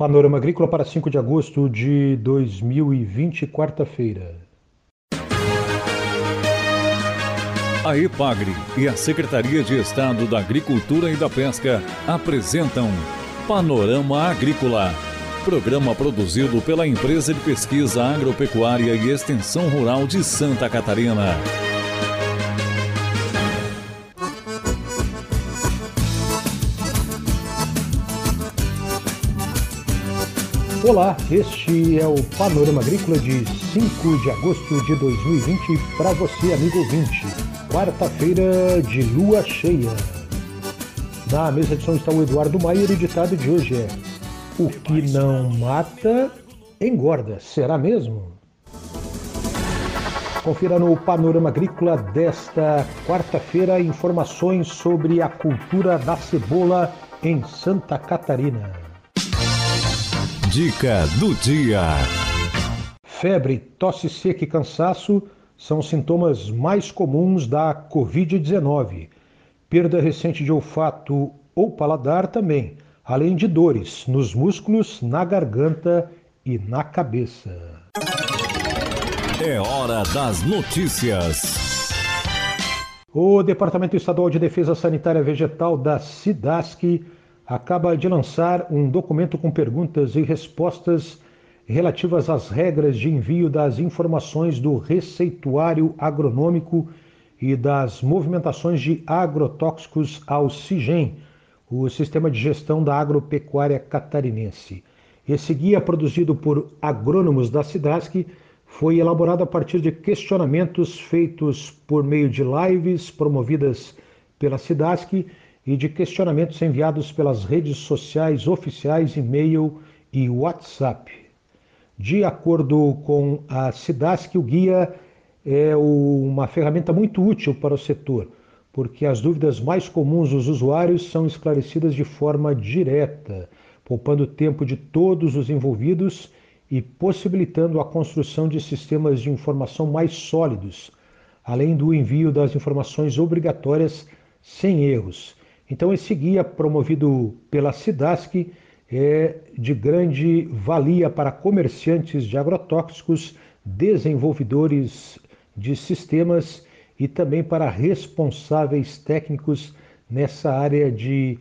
Panorama Agrícola para 5 de agosto de 2020, quarta-feira. A EPAGRE e a Secretaria de Estado da Agricultura e da Pesca apresentam Panorama Agrícola, programa produzido pela Empresa de Pesquisa Agropecuária e Extensão Rural de Santa Catarina. Olá, este é o Panorama Agrícola de 5 de agosto de 2020 para você, amigo ouvinte. Quarta-feira de lua cheia. Na mesa de som está o Eduardo Maier e o ditado de hoje é: O que não mata, engorda. Será mesmo? Confira no Panorama Agrícola desta quarta-feira informações sobre a cultura da cebola em Santa Catarina. Dica do dia. Febre, tosse seca e cansaço são sintomas mais comuns da Covid-19. Perda recente de olfato ou paladar também, além de dores nos músculos, na garganta e na cabeça. É hora das notícias. O Departamento Estadual de Defesa Sanitária Vegetal da SIDASC acaba de lançar um documento com perguntas e respostas relativas às regras de envio das informações do receituário agronômico e das movimentações de agrotóxicos ao CIGEM, o Sistema de Gestão da Agropecuária Catarinense. Esse guia, produzido por agrônomos da SIDASC, foi elaborado a partir de questionamentos feitos por meio de lives promovidas pela SIDASC e de questionamentos enviados pelas redes sociais oficiais, e-mail e WhatsApp. De acordo com a SIDASC, o guia é uma ferramenta muito útil para o setor, porque as dúvidas mais comuns dos usuários são esclarecidas de forma direta, poupando tempo de todos os envolvidos e possibilitando a construção de sistemas de informação mais sólidos, além do envio das informações obrigatórias sem erros então, esse guia promovido pela SIDASC é de grande valia para comerciantes de agrotóxicos, desenvolvedores de sistemas e também para responsáveis técnicos nessa área de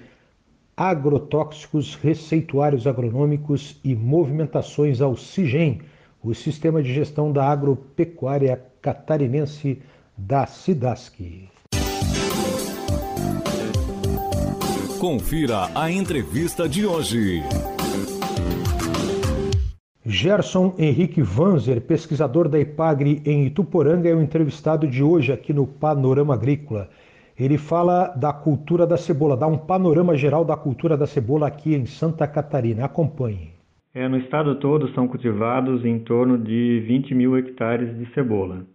agrotóxicos, receituários agronômicos e movimentações ao CIGEM, o Sistema de Gestão da Agropecuária Catarinense da SIDASC. Confira a entrevista de hoje. Gerson Henrique Vanzer, pesquisador da IPAGRE em Ituporanga, é o entrevistado de hoje aqui no Panorama Agrícola. Ele fala da cultura da cebola, dá um panorama geral da cultura da cebola aqui em Santa Catarina. Acompanhe. É, no estado todo são cultivados em torno de 20 mil hectares de cebola.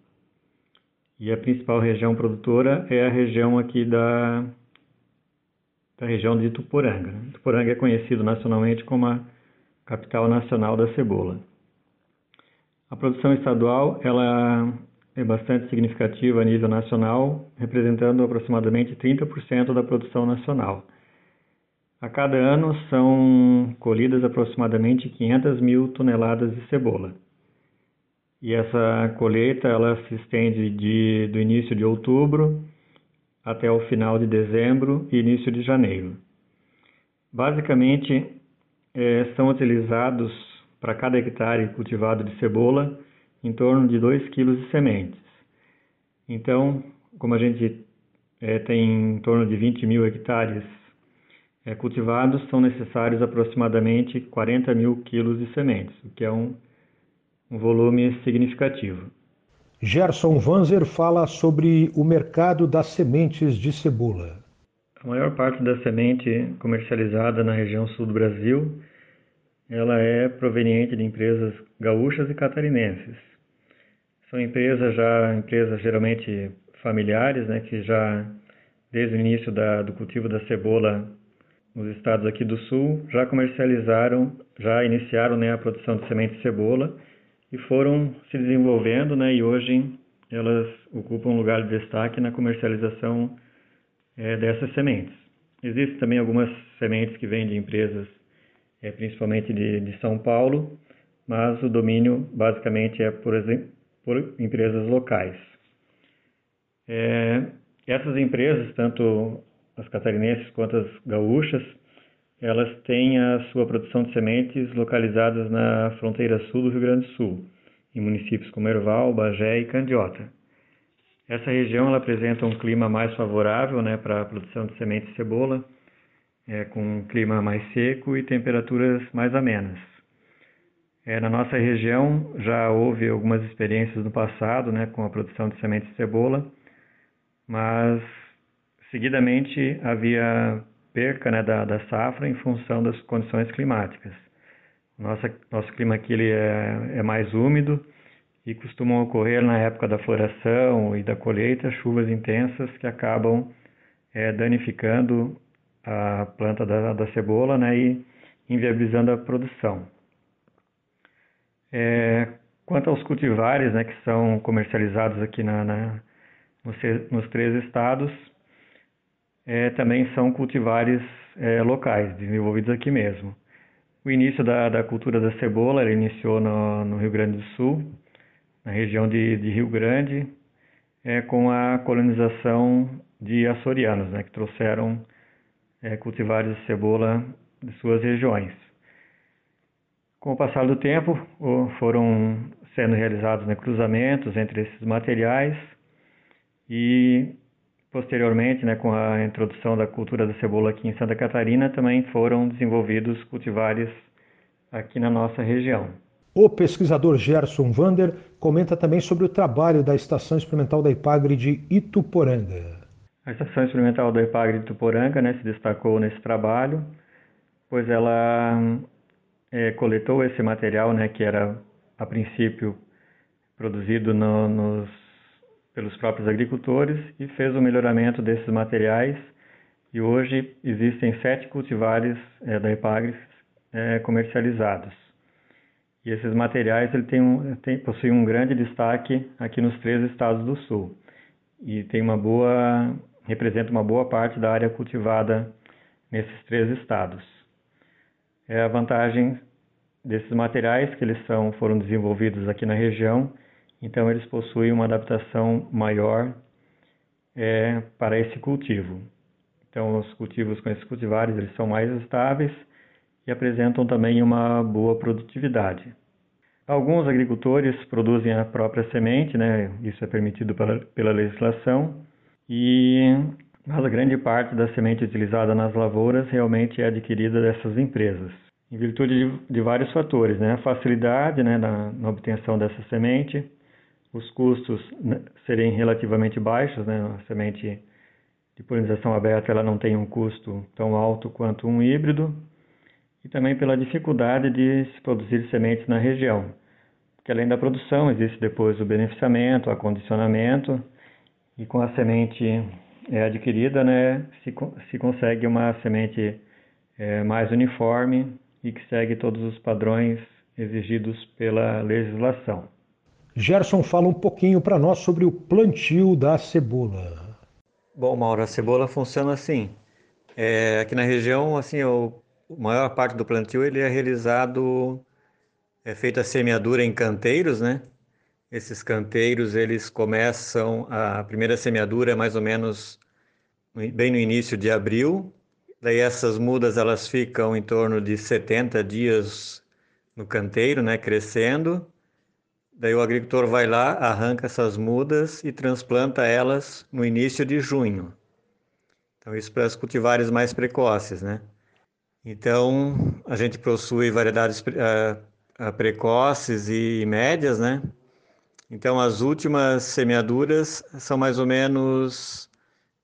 E a principal região produtora é a região aqui da da região de Tuporanga. Tuporanga é conhecido nacionalmente como a capital nacional da cebola. A produção estadual ela é bastante significativa a nível nacional, representando aproximadamente 30% da produção nacional. A cada ano são colhidas aproximadamente 500 mil toneladas de cebola. E essa colheita ela se estende de, do início de outubro até o final de dezembro e início de janeiro. Basicamente, é, são utilizados para cada hectare cultivado de cebola em torno de 2 kg de sementes. Então, como a gente é, tem em torno de 20 mil hectares é, cultivados, são necessários aproximadamente 40 mil quilos de sementes, o que é um, um volume significativo. Gerson Vanzer fala sobre o mercado das sementes de cebola. A maior parte da semente comercializada na região sul do Brasil, ela é proveniente de empresas gaúchas e catarinenses. São empresas já empresas geralmente familiares, né, que já desde o início da, do cultivo da cebola nos estados aqui do sul já comercializaram, já iniciaram né, a produção de semente de cebola e foram se desenvolvendo, né, e hoje elas ocupam um lugar de destaque na comercialização é, dessas sementes. Existem também algumas sementes que vêm de empresas é, principalmente de, de São Paulo, mas o domínio basicamente é por, por empresas locais. É, essas empresas, tanto as catarinenses quanto as gaúchas, elas têm a sua produção de sementes localizadas na fronteira sul do Rio Grande do Sul, em municípios como Erval, Bagé e Candiota. Essa região ela apresenta um clima mais favorável né, para a produção de semente de cebola, é, com um clima mais seco e temperaturas mais amenas. É, na nossa região já houve algumas experiências no passado né, com a produção de sementes de cebola, mas seguidamente havia perca né, da, da safra em função das condições climáticas. Nossa, nosso clima aqui ele é, é mais úmido e costumam ocorrer na época da floração e da colheita chuvas intensas que acabam é, danificando a planta da, da cebola né, e inviabilizando a produção. É, quanto aos cultivares né, que são comercializados aqui na, na nos, nos, três estados, é, também são cultivares é, locais, desenvolvidos aqui mesmo. O início da, da cultura da cebola ele iniciou no, no Rio Grande do Sul, na região de, de Rio Grande, é, com a colonização de açorianos, né, que trouxeram é, cultivares de cebola de suas regiões. Com o passar do tempo, foram sendo realizados né, cruzamentos entre esses materiais e, posteriormente, né, com a introdução da cultura da cebola aqui em Santa Catarina, também foram desenvolvidos cultivares aqui na nossa região. O pesquisador Gerson Vander comenta também sobre o trabalho da Estação Experimental da IPAGRE de Ituporanga. A Estação Experimental da IPAGRE de Ituporanga né, se destacou nesse trabalho, pois ela é, coletou esse material, né, que era a princípio produzido no, nos, pelos próprios agricultores, e fez o melhoramento desses materiais. E hoje existem sete cultivares é, da IPAGRE é, comercializados. E esses materiais ele tem um, tem, possuem um grande destaque aqui nos três estados do sul e tem uma boa representa uma boa parte da área cultivada nesses três estados. É a vantagem desses materiais que eles são foram desenvolvidos aqui na região, então eles possuem uma adaptação maior é, para esse cultivo. Então os cultivos com esses cultivares eles são mais estáveis e apresentam também uma boa produtividade. Alguns agricultores produzem a própria semente, né? isso é permitido pela, pela legislação, e mas a grande parte da semente utilizada nas lavouras realmente é adquirida dessas empresas, em virtude de, de vários fatores, né? a facilidade né, na, na, obtenção dessa semente, os custos né, serem relativamente baixos, né? a semente de polinização aberta ela não tem um custo tão alto quanto um híbrido, e também pela dificuldade de se produzir sementes na região. Porque além da produção, existe depois o beneficiamento, o acondicionamento, e com a semente é, adquirida, né, se, se consegue uma semente é, mais uniforme e que segue todos os padrões exigidos pela legislação. Gerson fala um pouquinho para nós sobre o plantio da cebola. Bom, Mauro, a cebola funciona assim. É, aqui na região, assim, o a maior parte do plantio ele é realizado, é feita a semeadura em canteiros, né? Esses canteiros eles começam a primeira semeadura mais ou menos bem no início de abril. Daí essas mudas elas ficam em torno de 70 dias no canteiro, né, crescendo. Daí o agricultor vai lá, arranca essas mudas e transplanta elas no início de junho. Então isso para os cultivares mais precoces, né? Então, a gente possui variedades uh, precoces e médias, né? Então, as últimas semeaduras são mais ou menos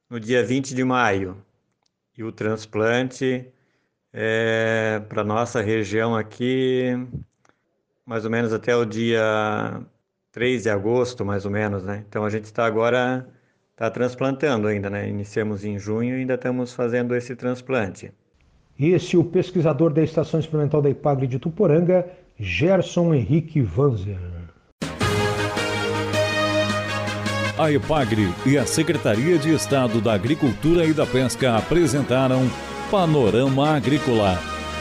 no dia 20 de maio. E o transplante é, para nossa região aqui, mais ou menos até o dia 3 de agosto, mais ou menos, né? Então, a gente está agora tá transplantando ainda, né? Iniciamos em junho e ainda estamos fazendo esse transplante. Esse é o pesquisador da Estação Experimental da IPAGRE de Tuporanga, Gerson Henrique Vanzer. A IPAGRE e a Secretaria de Estado da Agricultura e da Pesca apresentaram Panorama Agrícola